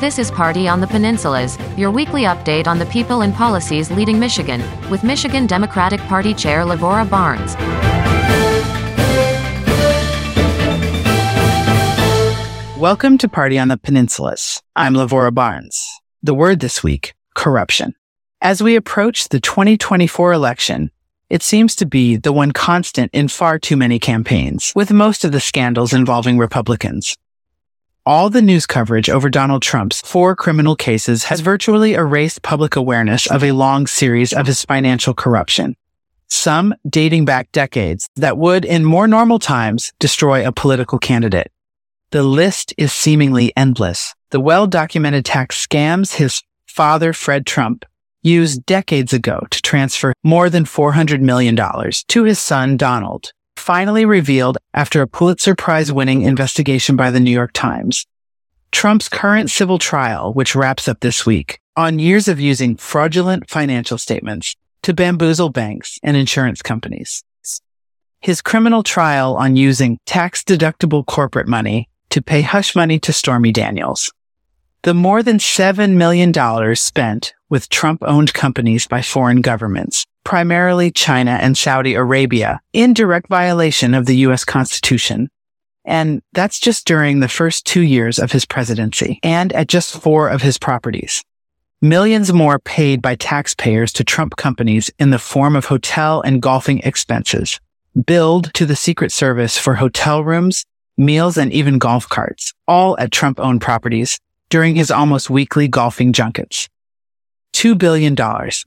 This is Party on the Peninsulas, your weekly update on the people and policies leading Michigan, with Michigan Democratic Party Chair Lavora Barnes. Welcome to Party on the Peninsulas. I'm Lavora Barnes. The word this week, corruption. As we approach the 2024 election, it seems to be the one constant in far too many campaigns, with most of the scandals involving Republicans. All the news coverage over Donald Trump's four criminal cases has virtually erased public awareness of a long series of his financial corruption. Some dating back decades that would, in more normal times, destroy a political candidate. The list is seemingly endless. The well-documented tax scams his father, Fred Trump, used decades ago to transfer more than $400 million to his son, Donald, finally revealed after a Pulitzer Prize winning investigation by the New York Times. Trump's current civil trial, which wraps up this week, on years of using fraudulent financial statements to bamboozle banks and insurance companies. His criminal trial on using tax deductible corporate money to pay hush money to Stormy Daniels. The more than $7 million spent with Trump owned companies by foreign governments, primarily China and Saudi Arabia, in direct violation of the U.S. Constitution. And that's just during the first two years of his presidency and at just four of his properties. Millions more paid by taxpayers to Trump companies in the form of hotel and golfing expenses, billed to the Secret Service for hotel rooms meals, and even golf carts, all at Trump owned properties during his almost weekly golfing junkets. $2 billion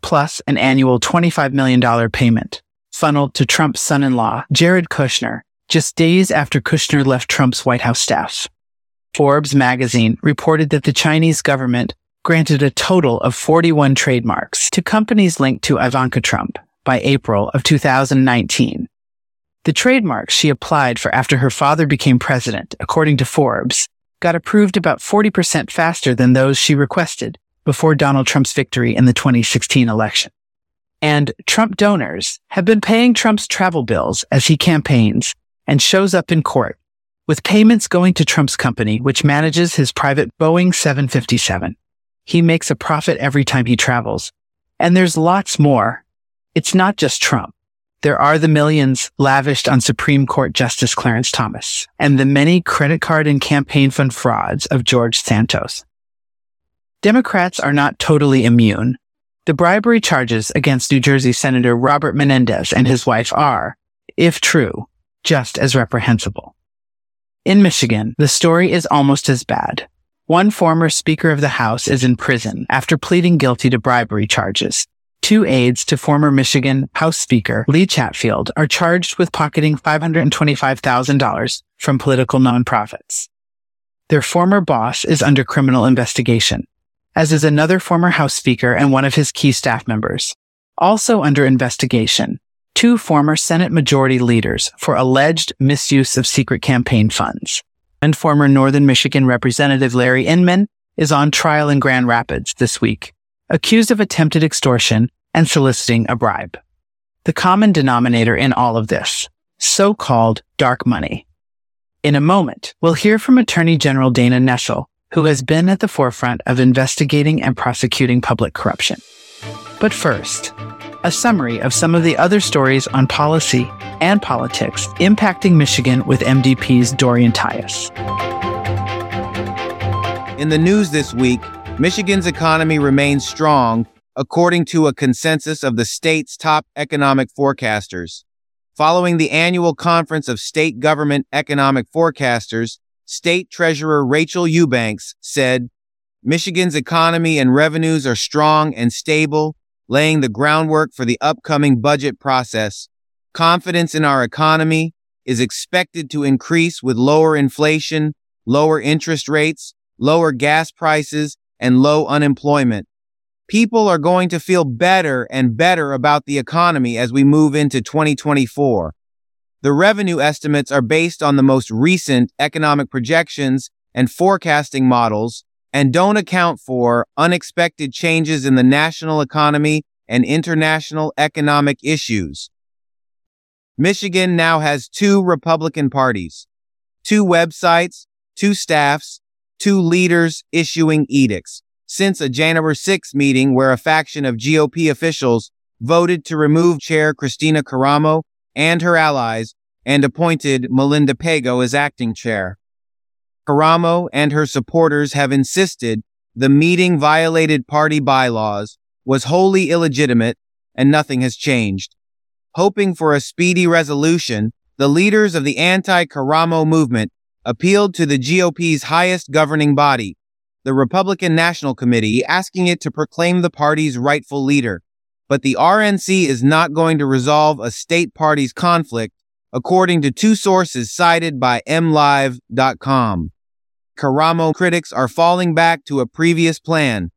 plus an annual $25 million payment funneled to Trump's son-in-law, Jared Kushner, just days after Kushner left Trump's White House staff. Forbes magazine reported that the Chinese government granted a total of 41 trademarks to companies linked to Ivanka Trump by April of 2019, the trademarks she applied for after her father became president, according to Forbes, got approved about 40% faster than those she requested before Donald Trump's victory in the 2016 election. And Trump donors have been paying Trump's travel bills as he campaigns and shows up in court, with payments going to Trump's company, which manages his private Boeing 757. He makes a profit every time he travels. And there's lots more. It's not just Trump. There are the millions lavished on Supreme Court Justice Clarence Thomas and the many credit card and campaign fund frauds of George Santos. Democrats are not totally immune. The bribery charges against New Jersey Senator Robert Menendez and his wife are, if true, just as reprehensible. In Michigan, the story is almost as bad. One former Speaker of the House is in prison after pleading guilty to bribery charges. Two aides to former Michigan House Speaker Lee Chatfield are charged with pocketing $525,000 from political nonprofits. Their former boss is under criminal investigation, as is another former House Speaker and one of his key staff members. Also under investigation, two former Senate Majority Leaders for alleged misuse of secret campaign funds. And former Northern Michigan Representative Larry Inman is on trial in Grand Rapids this week accused of attempted extortion and soliciting a bribe. The common denominator in all of this, so-called dark money. In a moment, we'll hear from Attorney General Dana Nessel, who has been at the forefront of investigating and prosecuting public corruption. But first, a summary of some of the other stories on policy and politics impacting Michigan with MDP's Dorian Tyus. In the news this week, Michigan's economy remains strong, according to a consensus of the state's top economic forecasters. Following the annual conference of state government economic forecasters, State Treasurer Rachael Eubanks said, Michigan's economy and revenues are strong and stable, laying the groundwork for the upcoming budget process. Confidence in our economy is expected to increase with lower inflation, lower interest rates, lower gas prices, and low unemployment. People are going to feel better and better about the economy as we move into 2024. The revenue estimates are based on the most recent economic projections and forecasting models and don't account for unexpected changes in the national economy and international economic issues. Michigan now has two Republican parties, two websites, two staffs, two leaders issuing edicts since a January 6 meeting where a faction of GOP officials voted to remove Chair Kristina Karamo and her allies and appointed Malinda Pego as acting chair. Karamo and her supporters have insisted the meeting violated party bylaws, was wholly illegitimate, and nothing has changed. Hoping for a speedy resolution, the leaders of the anti-Karamo movement appealed to the GOP's highest governing body, the Republican National Committee, asking it to proclaim the party's rightful leader. But the RNC is not going to resolve a state party's conflict, according to two sources cited by MLive.com. Karamo critics are falling back to a previous plan,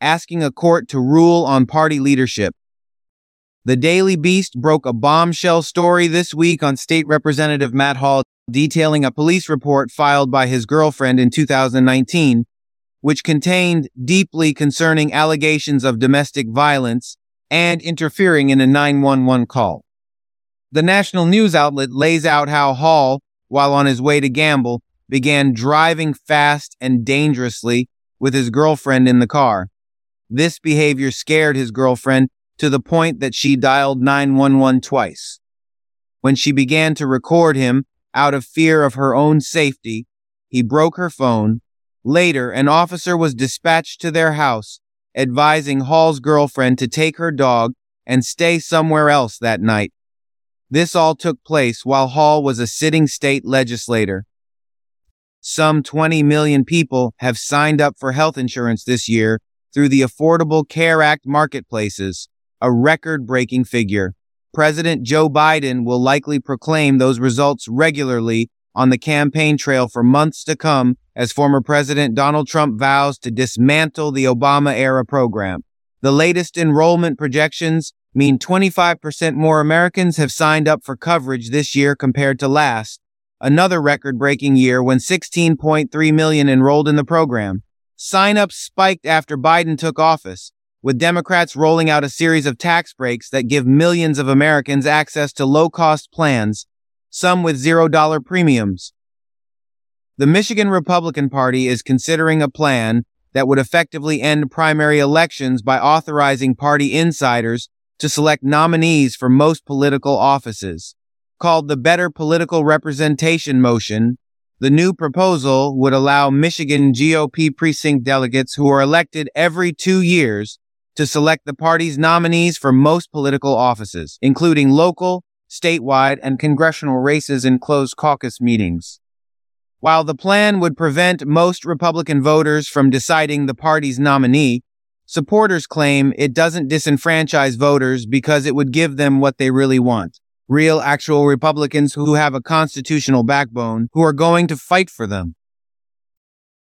asking a court to rule on party leadership. The Daily Beast broke a bombshell story this week on State Representative Matt Hall detailing a police report filed by his girlfriend in 2019, which contained deeply concerning allegations of domestic violence and interfering in a 911 call. The national news outlet lays out how Hall, while on his way to gamble, began driving fast and dangerously with his girlfriend in the car. This behavior scared his girlfriend to the point that she dialed 911 twice. When she began to record him out of fear of her own safety, he broke her phone. Later, an officer was dispatched to their house, advising Hall's girlfriend to take her dog and stay somewhere else that night. This all took place while Hall was a sitting state legislator. Some 20 million people have signed up for health insurance this year through the Affordable Care Act marketplaces, a record breaking figure. President Joe Biden will likely proclaim those results regularly on the campaign trail for months to come as former President Donald Trump vows to dismantle the Obama era program. The latest enrollment projections mean 25% more Americans have signed up for coverage this year compared to last, another record breaking year when 16.3 million enrolled in the program. Sign-ups spiked after Biden took office, with Democrats rolling out a series of tax breaks that give millions of Americans access to low-cost plans, some with $0 premiums. The Michigan Republican Party is considering a plan that would effectively end primary elections by authorizing party insiders to select nominees for most political offices called the Better Political Representation Motion, the new proposal would allow Michigan GOP precinct delegates who are elected every two years to select the party's nominees for most political offices, including local, statewide, and congressional races in closed caucus meetings. While the plan would prevent most Republican voters from deciding the party's nominee, supporters claim it doesn't disenfranchise voters because it would give them what they really want real, actual Republicans who have a constitutional backbone who are going to fight for them.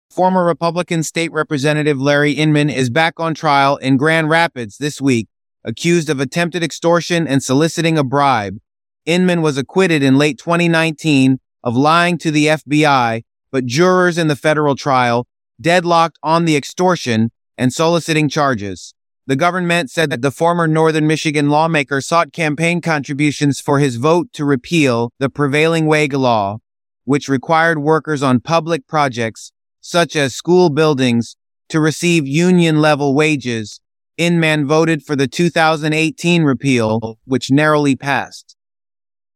Former Republican State Representative Larry Inman is back on trial in Grand Rapids this week, accused of attempted extortion and soliciting a bribe. Inman was acquitted in late 2019 of lying to the FBI, but jurors in the federal trial deadlocked on the extortion and soliciting charges. The government said that the former Northern Michigan lawmaker sought campaign contributions for his vote to repeal the prevailing wage law, which required workers on public projects, such as school buildings, to receive union level wages. Inman voted for the 2018 repeal, which narrowly passed.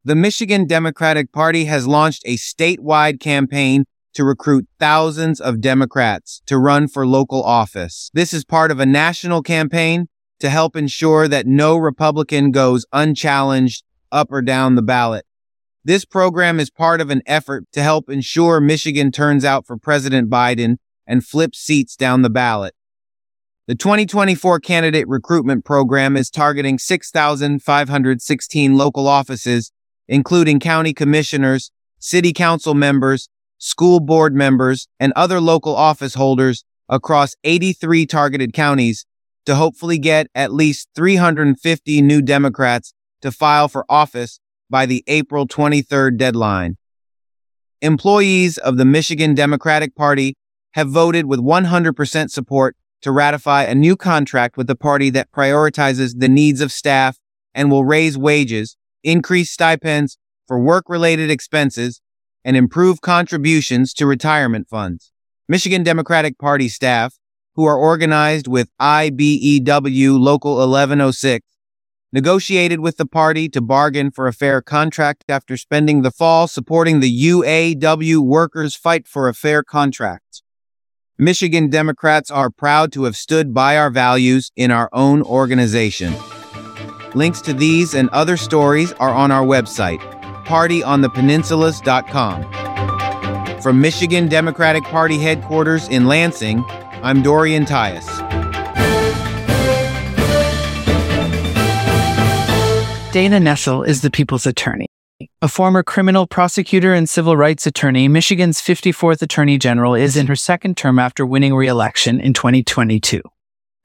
The Michigan Democratic Party has launched a statewide campaign to recruit thousands of Democrats to run for local office. This is part of a national campaign to help ensure that no Republican goes unchallenged up or down the ballot. This program is part of an effort to help ensure Michigan turns out for President Biden and flips seats down the ballot. The 2024 candidate recruitment program is targeting 6,516 local offices, including county commissioners, city council members, school board members, and other local office holders across 83 targeted counties to hopefully get at least 350 new Democrats to file for office by the April 23rd deadline. Employees of the Michigan Democratic Party have voted with 100% support to ratify a new contract with the party that prioritizes the needs of staff and will raise wages, increase stipends for work related expenses, and improve contributions to retirement funds. Michigan Democratic Party staff, who are organized with IBEW Local 1106, negotiated with the party to bargain for a fair contract after spending the fall supporting the UAW workers' fight for a fair contract. Michigan Democrats are proud to have stood by our values in our own organization. Links to these and other stories are on our website, partyonthepeninsulas.com. From Michigan Democratic Party headquarters in Lansing, I'm Dorian Tyus. Dana Nessel is the people's attorney. A former criminal prosecutor and civil rights attorney, Michigan's 54th Attorney General is in her second term after winning re-election in 2022.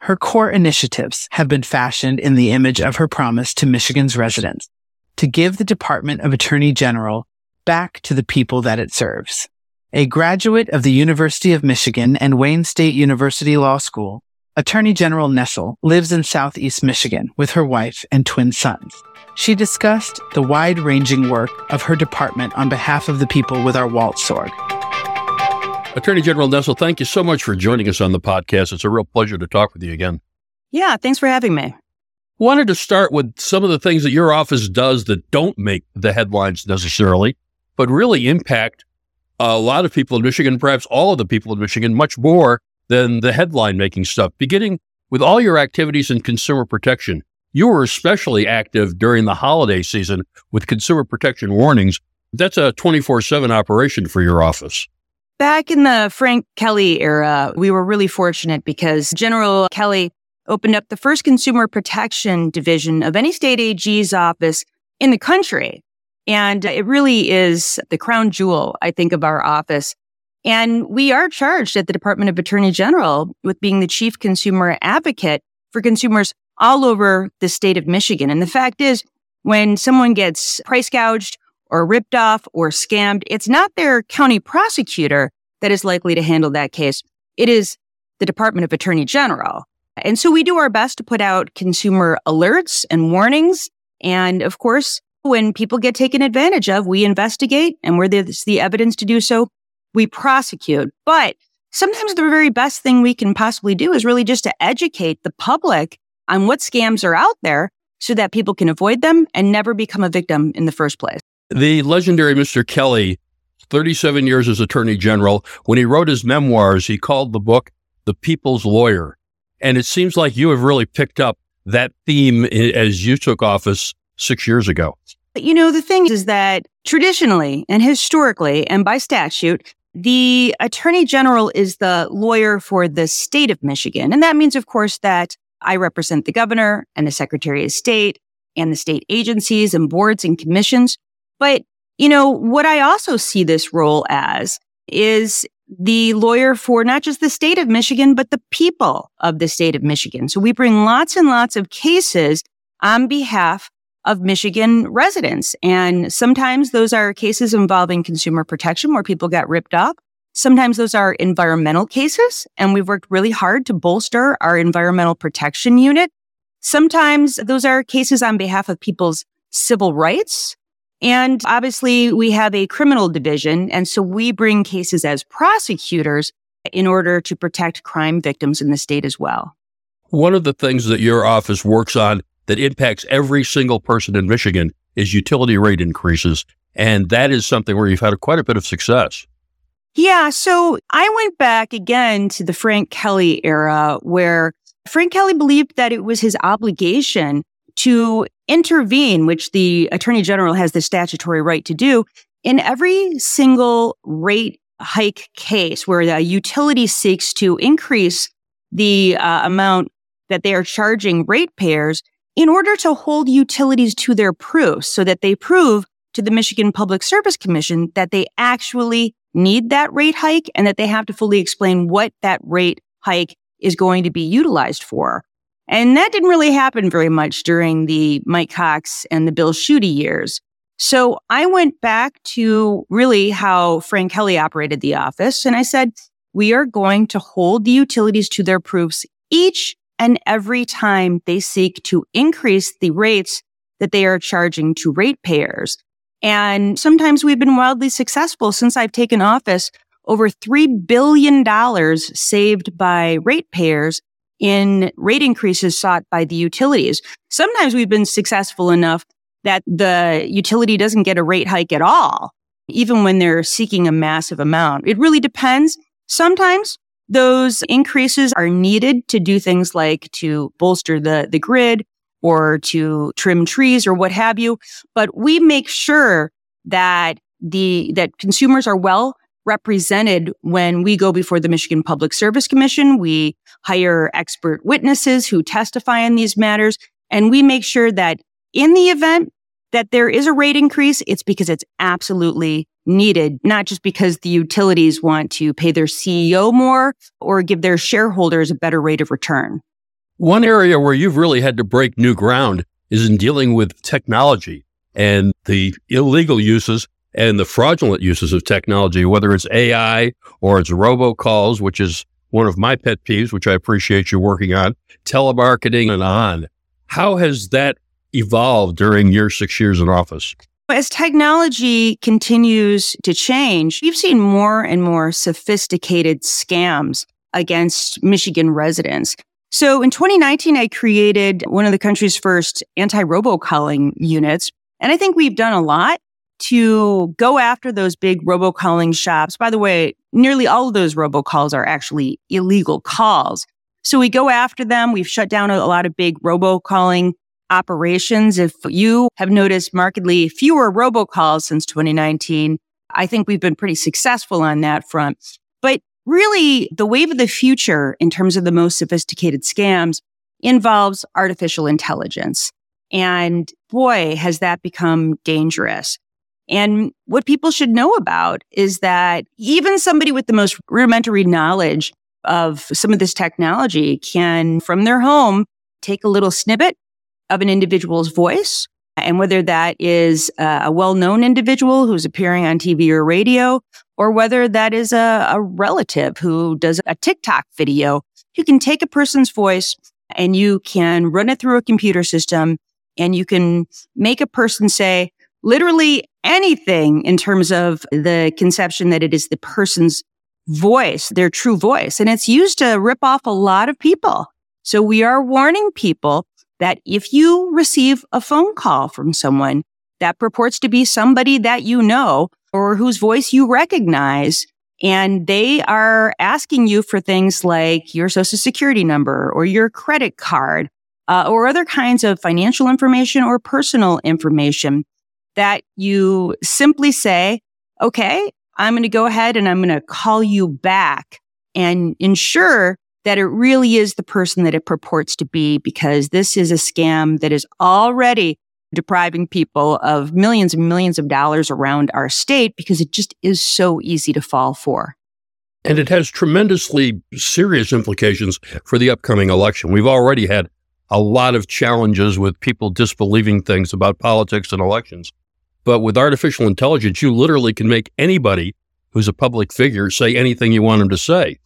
Her core initiatives have been fashioned in the image of her promise to Michigan's residents to give the Department of Attorney General back to the people that it serves. A graduate of the University of Michigan and Wayne State University Law School, Attorney General Nessel lives in Southeast Michigan with her wife and twin sons. She discussed the wide ranging work of her department on behalf of the people with our Walt Sorg. Attorney General Nessel, thank you so much for joining us on the podcast. It's a real pleasure to talk with you again. Yeah, thanks for having me. Wanted to start with some of the things that your office does that don't make the headlines necessarily, but really impact a lot of people in Michigan, perhaps all of the people in Michigan, much more than the headline making stuff, beginning with all your activities in consumer protection. You were especially active during the holiday season with consumer protection warnings. That's a 24 7 operation for your office. Back in the Frank Kelly era, we were really fortunate because General Kelly opened up the first consumer protection division of any state AG's office in the country. And it really is the crown jewel, I think, of our office. And we are charged at the Department of Attorney General with being the chief consumer advocate for consumers all over the state of Michigan. And the fact is, when someone gets price gouged or ripped off or scammed, it's not their county prosecutor that is likely to handle that case. It is the Department of Attorney General. And so we do our best to put out consumer alerts and warnings. And of course, when people get taken advantage of, we investigate and where there's the evidence to do so, we prosecute. But sometimes the very best thing we can possibly do is really just to educate the public on what scams are out there so that people can avoid them and never become a victim in the first place. The legendary Mr. Kelly, 37 years as Attorney General, when he wrote his memoirs, he called the book The People's Lawyer. And it seems like you have really picked up that theme as you took office six years ago. You know, the thing is that traditionally and historically and by statute, the attorney general is the lawyer for the state of Michigan. And that means, of course, that I represent the governor and the secretary of state and the state agencies and boards and commissions. But, you know, what I also see this role as is the lawyer for not just the state of Michigan, but the people of the state of Michigan. So we bring lots and lots of cases on behalf of Michigan residents. And sometimes those are cases involving consumer protection where people got ripped off. Sometimes those are environmental cases, and we've worked really hard to bolster our environmental protection unit. Sometimes those are cases on behalf of people's civil rights. And obviously we have a criminal division. And so we bring cases as prosecutors in order to protect crime victims in the state as well. One of the things that your office works on that impacts every single person in Michigan is utility rate increases. And that is something where you've had quite a bit of success. Yeah. So I went back again to the Frank Kelly era where Frank Kelly believed that it was his obligation to intervene, which the attorney general has the statutory right to do in every single rate hike case where the utility seeks to increase the uh, amount that they are charging ratepayers in order to hold utilities to their proofs so that they prove to the Michigan Public Service Commission that they actually need that rate hike and that they have to fully explain what that rate hike is going to be utilized for. And that didn't really happen very much during the Mike Cox and the Bill Schuette years. So I went back to really how Frank Kelly operated the office and I said, we are going to hold the utilities to their proofs each and every time they seek to increase the rates that they are charging to ratepayers. And sometimes we've been wildly successful since I've taken office over $3 billion saved by ratepayers in rate increases sought by the utilities. Sometimes we've been successful enough that the utility doesn't get a rate hike at all, even when they're seeking a massive amount. It really depends. Sometimes those increases are needed to do things like to bolster the, the grid or to trim trees or what have you. But we make sure that the, that consumers are well represented when we go before the Michigan Public Service Commission. We hire expert witnesses who testify in these matters. And we make sure that in the event that there is a rate increase, it's because it's absolutely needed, not just because the utilities want to pay their CEO more or give their shareholders a better rate of return. One area where you've really had to break new ground is in dealing with technology and the illegal uses and the fraudulent uses of technology, whether it's AI or it's robocalls, which is one of my pet peeves, which I appreciate you working on, telemarketing and on. How has that evolved during your six years in office? As technology continues to change, we've seen more and more sophisticated scams against Michigan residents. So in 2019, I created one of the country's first anti robocalling units. And I think we've done a lot to go after those big robocalling shops. By the way, nearly all of those robocalls are actually illegal calls. So we go after them. We've shut down a, lot of big robocalling operations. If you have noticed markedly fewer robocalls since 2019, I think we've been pretty successful on that front. But really, the wave of the future in terms of the most sophisticated scams involves artificial intelligence. And boy, has that become dangerous. And what people should know about is that even somebody with the most rudimentary knowledge of some of this technology can, from their home, take a little snippet of an individual's voice. And whether that is a well-known individual who's appearing on TV or radio, or whether that is a, a relative who does a TikTok video, you can take a person's voice and you can run it through a computer system and you can make a person say, literally anything in terms of the conception that it is the person's voice, their true voice. And it's used to rip off a lot of people. So we are warning people that if you receive a phone call from someone that purports to be somebody that you know or whose voice you recognize, and they are asking you for things like your social security number or your credit card uh, or other kinds of financial information or personal information, that you simply say, okay, I'm going to go ahead and I'm going to call you back and ensure that it really is the person that it purports to be because this is a scam that is already depriving people of millions and millions of dollars around our state because it just is so easy to fall for. And it has tremendously serious implications for the upcoming election. We've already had a lot of challenges with people disbelieving things about politics and elections. But with artificial intelligence, you literally can make anybody who's a public figure say anything you want them to say.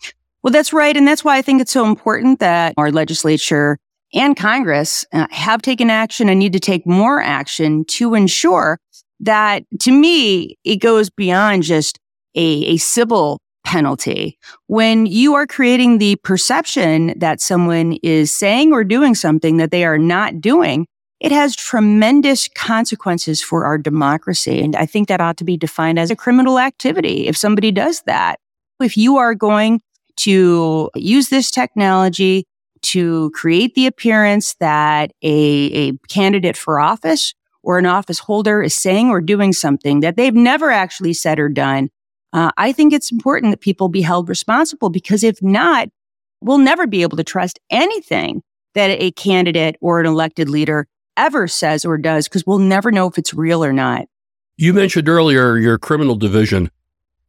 Well, that's right. And that's why I think it's so important that our legislature and Congress uh, have taken action and need to take more action to ensure that to me, it goes beyond just a, a civil penalty. When you are creating the perception that someone is saying or doing something that they are not doing, it has tremendous consequences for our democracy. And I think that ought to be defined as a criminal activity if somebody does that. If you are going to use this technology to create the appearance that a, a candidate for office or an office holder is saying or doing something that they've never actually said or done, uh, I think it's important that people be held responsible because if not, we'll never be able to trust anything that a candidate or an elected leader ever says or does because we'll never know if it's real or not. You mentioned earlier your criminal division.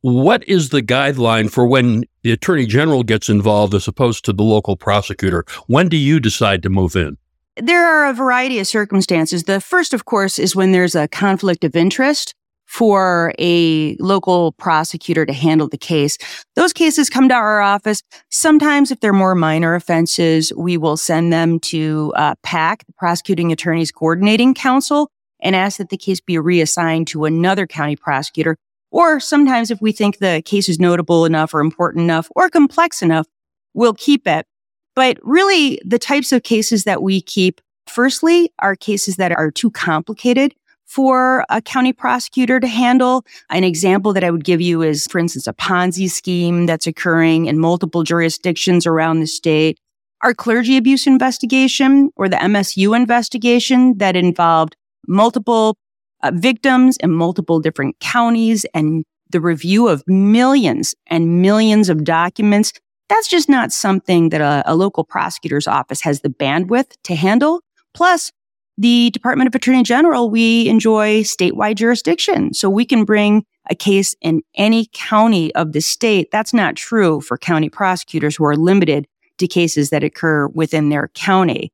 What is the guideline for when the attorney general gets involved as opposed to the local prosecutor? When do you decide to move in? There are a variety of circumstances. The first, of course, is when there's a conflict of interest for a local prosecutor to handle the case. Those cases come to our office. Sometimes, if they're more minor offenses, we will send them to uh, PAC, the Prosecuting Attorneys Coordinating Council, and ask that the case be reassigned to another county prosecutor. Or sometimes if we think the case is notable enough or important enough or complex enough, we'll keep it. But really the types of cases that we keep firstly are cases that are too complicated for a county prosecutor to handle. An example that I would give you is, for instance, a Ponzi scheme that's occurring in multiple jurisdictions around the state. Our clergy abuse investigation or the MSU investigation that involved multiple uh, victims in multiple different counties and the review of millions and millions of documents. That's just not something that a, a local prosecutor's office has the bandwidth to handle. Plus, the Department of Attorney General, we enjoy statewide jurisdiction. So we can bring a case in any county of the state. That's not true for county prosecutors who are limited to cases that occur within their county.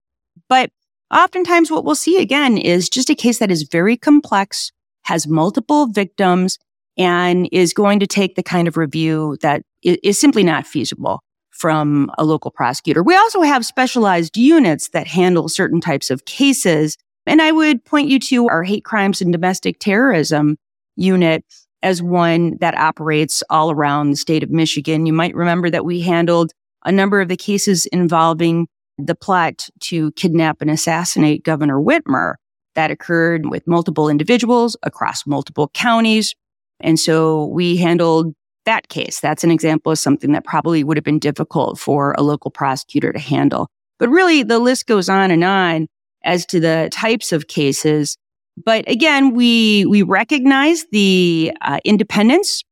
But oftentimes what we'll see again is just a case that is very complex, has multiple victims, and is going to take the kind of review that is simply not feasible from a local prosecutor. We also have specialized units that handle certain types of cases. And I would point you to our hate crimes and domestic terrorism unit as one that operates all around the state of Michigan. You might remember that we handled a number of the cases involving the plot to kidnap and assassinate Governor Whitmer that occurred with multiple individuals across multiple counties. And so we handled that case. That's an example of something that probably would have been difficult for a local prosecutor to handle. But really, the list goes on and on as to the types of cases. But again, we, we recognize the uh, independence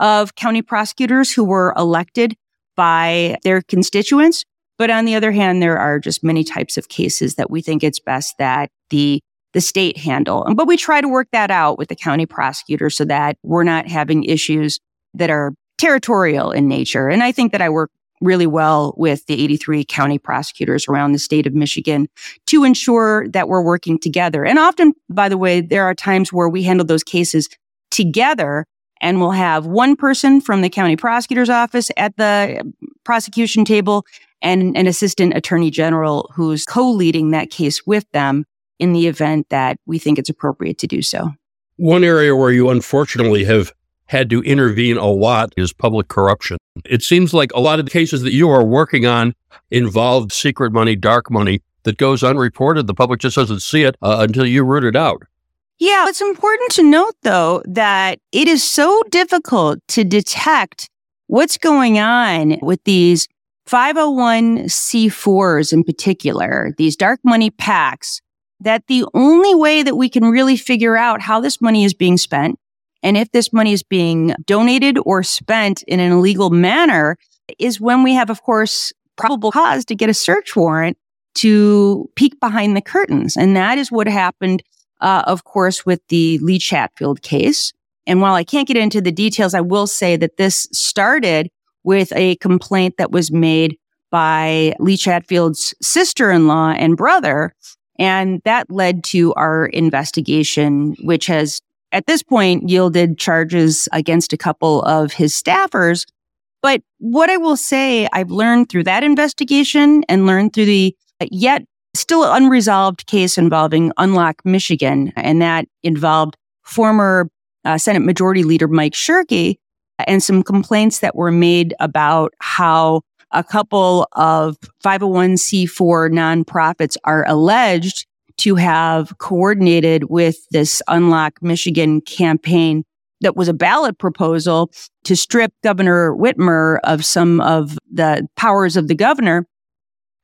of county prosecutors who were elected by their constituents. But on the other hand, there are just many types of cases that we think it's best that the the state handle. But we try to work that out with the county prosecutor so that we're not having issues that are territorial in nature. And I think that I work really well with the 83 county prosecutors around the state of Michigan to ensure that we're working together. And often, by the way, there are times where we handle those cases together and we'll have one person from the county prosecutor's office at the prosecution table and an assistant attorney general who's co-leading that case with them in the event that we think it's appropriate to do so. One area where you unfortunately have had to intervene a lot is public corruption. It seems like a lot of the cases that you are working on involve secret money, dark money that goes unreported. The public just doesn't see it uh, until you root it out. Yeah, it's important to note though that it is so difficult to detect what's going on with these 501c4s in particular, these dark money PACs, that the only way that we can really figure out how this money is being spent and if this money is being donated or spent in an illegal manner is when we have, of course, probable cause to get a search warrant to peek behind the curtains. And that is what happened, uh, of course, with the Lee Chatfield case. And while I can't get into the details, I will say that this started with a complaint that was made by Lee Chatfield's sister-in-law and brother. And that led to our investigation, which has at this point yielded charges against a couple of his staffers. But what I will say I've learned through that investigation and learned through the yet still unresolved case involving Unlock Michigan, and that involved former uh, Senate Majority Leader Mike Shirkey and some complaints that were made about how a couple of 501c4 nonprofits are alleged to have coordinated with this Unlock Michigan campaign that was a ballot proposal to strip Governor Whitmer of some of the powers of the governor.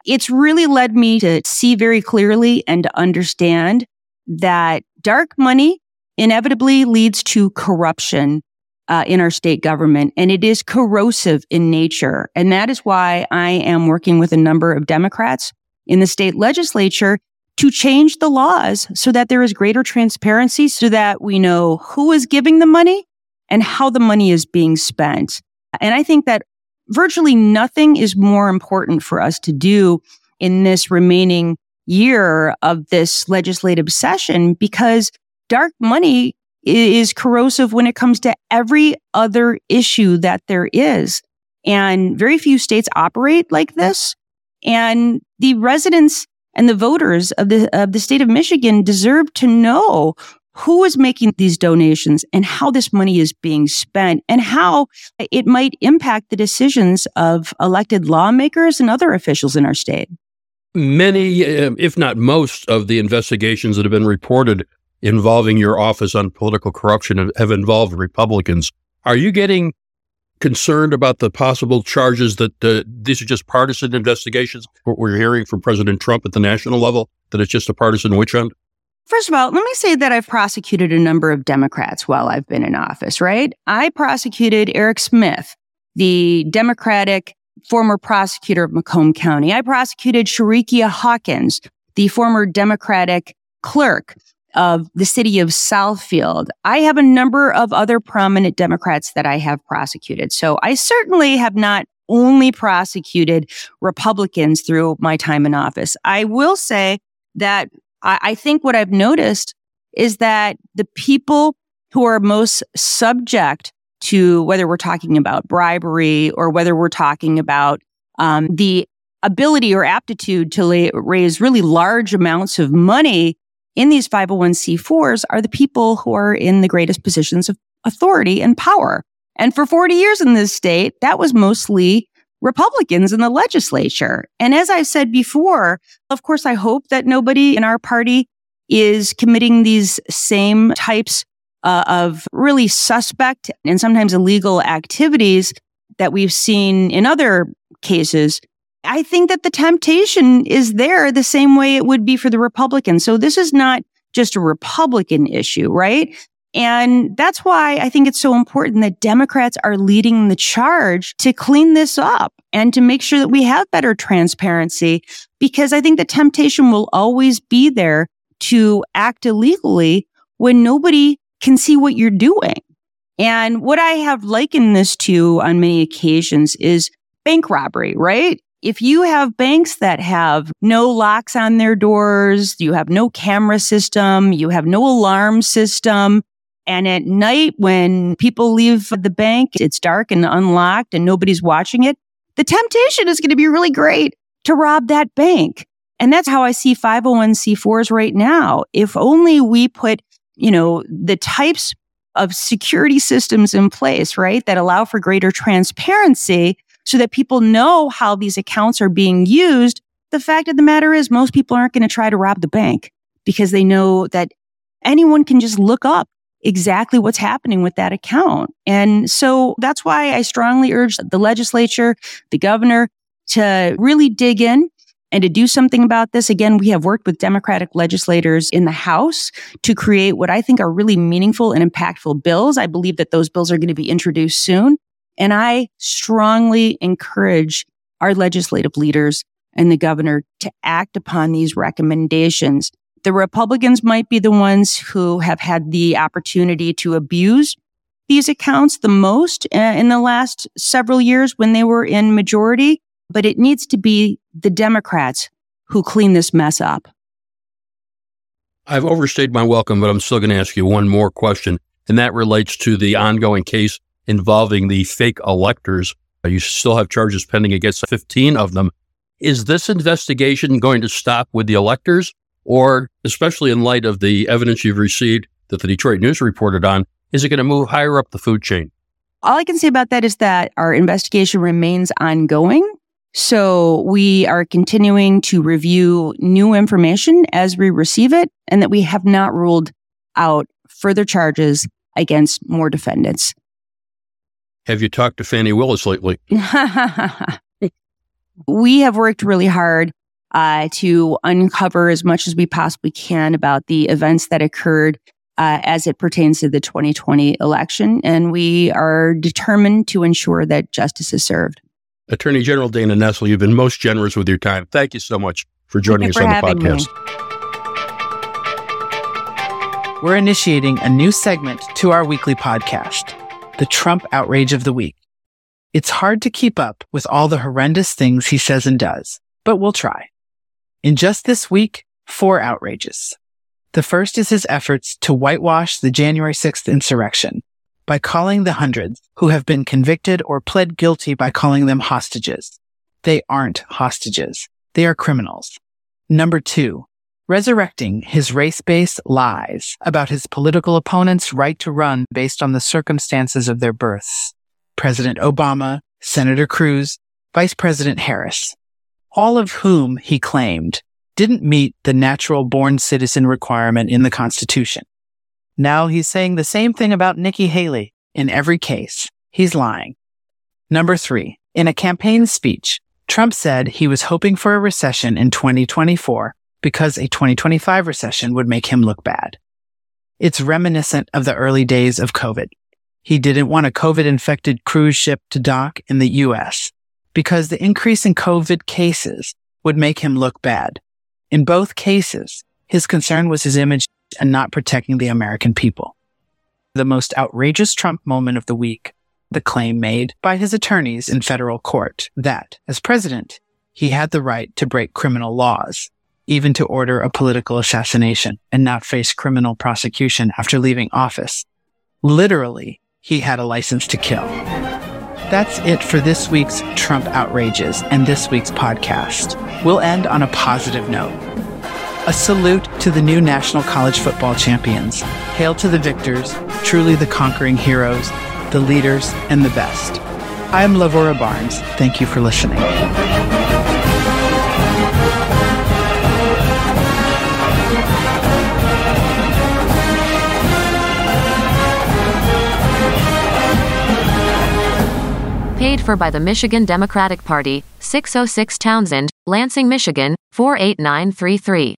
It's really led me to see very clearly and to understand that dark money inevitably leads to corruption uh, in our state government, and it is corrosive in nature. And that is why I am working with a number of Democrats in the state legislature to change the laws so that there is greater transparency so that we know who is giving the money and how the money is being spent. And I think that virtually nothing is more important for us to do in this remaining year of this legislative session because dark money is corrosive when it comes to every other issue that there is. And very few states operate like this. And the residents and the voters of the of the state of Michigan deserve to know who is making these donations and how this money is being spent and how it might impact the decisions of elected lawmakers and other officials in our state. Many, uh, if not most, of the investigations that have been reported involving your office on political corruption have involved Republicans. Are you getting concerned about the possible charges that uh, these are just partisan investigations? What we're hearing from President Trump at the national level, that it's just a partisan witch hunt? First of all, let me say that I've prosecuted a number of Democrats while I've been in office, right? I prosecuted Eric Smith, the Democratic former prosecutor of Macomb County. I prosecuted Sherikia Hawkins, the former Democratic clerk of the city of Southfield. I have a number of other prominent Democrats that I have prosecuted. So I certainly have not only prosecuted Republicans through my time in office. I will say that I, I think what I've noticed is that the people who are most subject to whether we're talking about bribery or whether we're talking about um, the ability or aptitude to lay, raise really large amounts of money in these 501c4s are the people who are in the greatest positions of authority and power. And for 40 years in this state, that was mostly Republicans in the legislature. And as I've said before, of course, I hope that nobody in our party is committing these same types uh, of really suspect and sometimes illegal activities that we've seen in other cases. I think that the temptation is there the same way it would be for the Republicans. So this is not just a Republican issue, right? And that's why I think it's so important that Democrats are leading the charge to clean this up and to make sure that we have better transparency because I think the temptation will always be there to act illegally when nobody can see what you're doing. And what I have likened this to on many occasions is bank robbery, right? If you have banks that have no locks on their doors, you have no camera system, you have no alarm system, and at night, when people leave the bank, it's dark and unlocked and nobody's watching it. The temptation is going to be really great to rob that bank. And that's how I see 501c4s right now. If only we put, you know, the types of security systems in place, right, that allow for greater transparency so that people know how these accounts are being used. The fact of the matter is most people aren't going to try to rob the bank because they know that anyone can just look up exactly what's happening with that account. And so that's why I strongly urge the legislature, the governor to really dig in and to do something about this. Again, we have worked with Democratic legislators in the House to create what I think are really meaningful and impactful bills. I believe that those bills are going to be introduced soon. And I strongly encourage our legislative leaders and the governor to act upon these recommendations the Republicans might be the ones who have had the opportunity to abuse these accounts the most uh, in the last several years when they were in majority, but it needs to be the Democrats who clean this mess up. I've overstayed my welcome, but I'm still going to ask you one more question, and that relates to the ongoing case involving the fake electors. Uh, you still have charges pending against 15 of them. Is this investigation going to stop with the electors, or, especially in light of the evidence you've received that the Detroit News reported on, is it going to move higher up the food chain? All I can say about that is that our investigation remains ongoing. So we are continuing to review new information as we receive it and that we have not ruled out further charges against more defendants. Have you talked to Fani Willis lately? we have worked really hard uh, to uncover as much as we possibly can about the events that occurred uh, as it pertains to the 2020 election. And we are determined to ensure that justice is served. Attorney General Dana Nessel, you've been most generous with your time. Thank you so much for joining us for on the podcast. Me. We're initiating a new segment to our weekly podcast, the Trump Outrage of the Week. It's hard to keep up with all the horrendous things he says and does, but we'll try. In just this week, four outrages. The first is his efforts to whitewash the January 6th insurrection by calling the hundreds who have been convicted or pled guilty by calling them hostages. They aren't hostages. They are criminals. Number two, resurrecting his race based lies about his political opponent's right to run based on the circumstances of their births. President Obama, Senator Cruz, Vice President Harris, all of whom he claimed didn't meet the natural born citizen requirement in the Constitution. Now he's saying the same thing about Nikki Haley. In every case, he's lying. Number three, in a campaign speech, Trump said he was hoping for a recession in 2024 because a 2025 recession would make him look bad. It's reminiscent of the early days of COVID. He didn't want a COVID infected cruise ship to dock in the US because the increase in COVID cases would make him look bad. In both cases, his concern was his image and not protecting the American people. The most outrageous Trump moment of the week, the claim made by his attorneys in federal court that, as president, he had the right to break criminal laws, even to order a political assassination and not face criminal prosecution after leaving office. Literally, he had a license to kill. That's it for this week's Trump outrages and this week's podcast. We'll end on a positive note. A salute to the new National College Football Champions. Hail to the victors, truly the conquering heroes, the leaders, and the best. I'm Lavora Barnes. Thank you for listening. Paid for by the Michigan Democratic Party, 606 Townsend, Lansing, Michigan, 48933.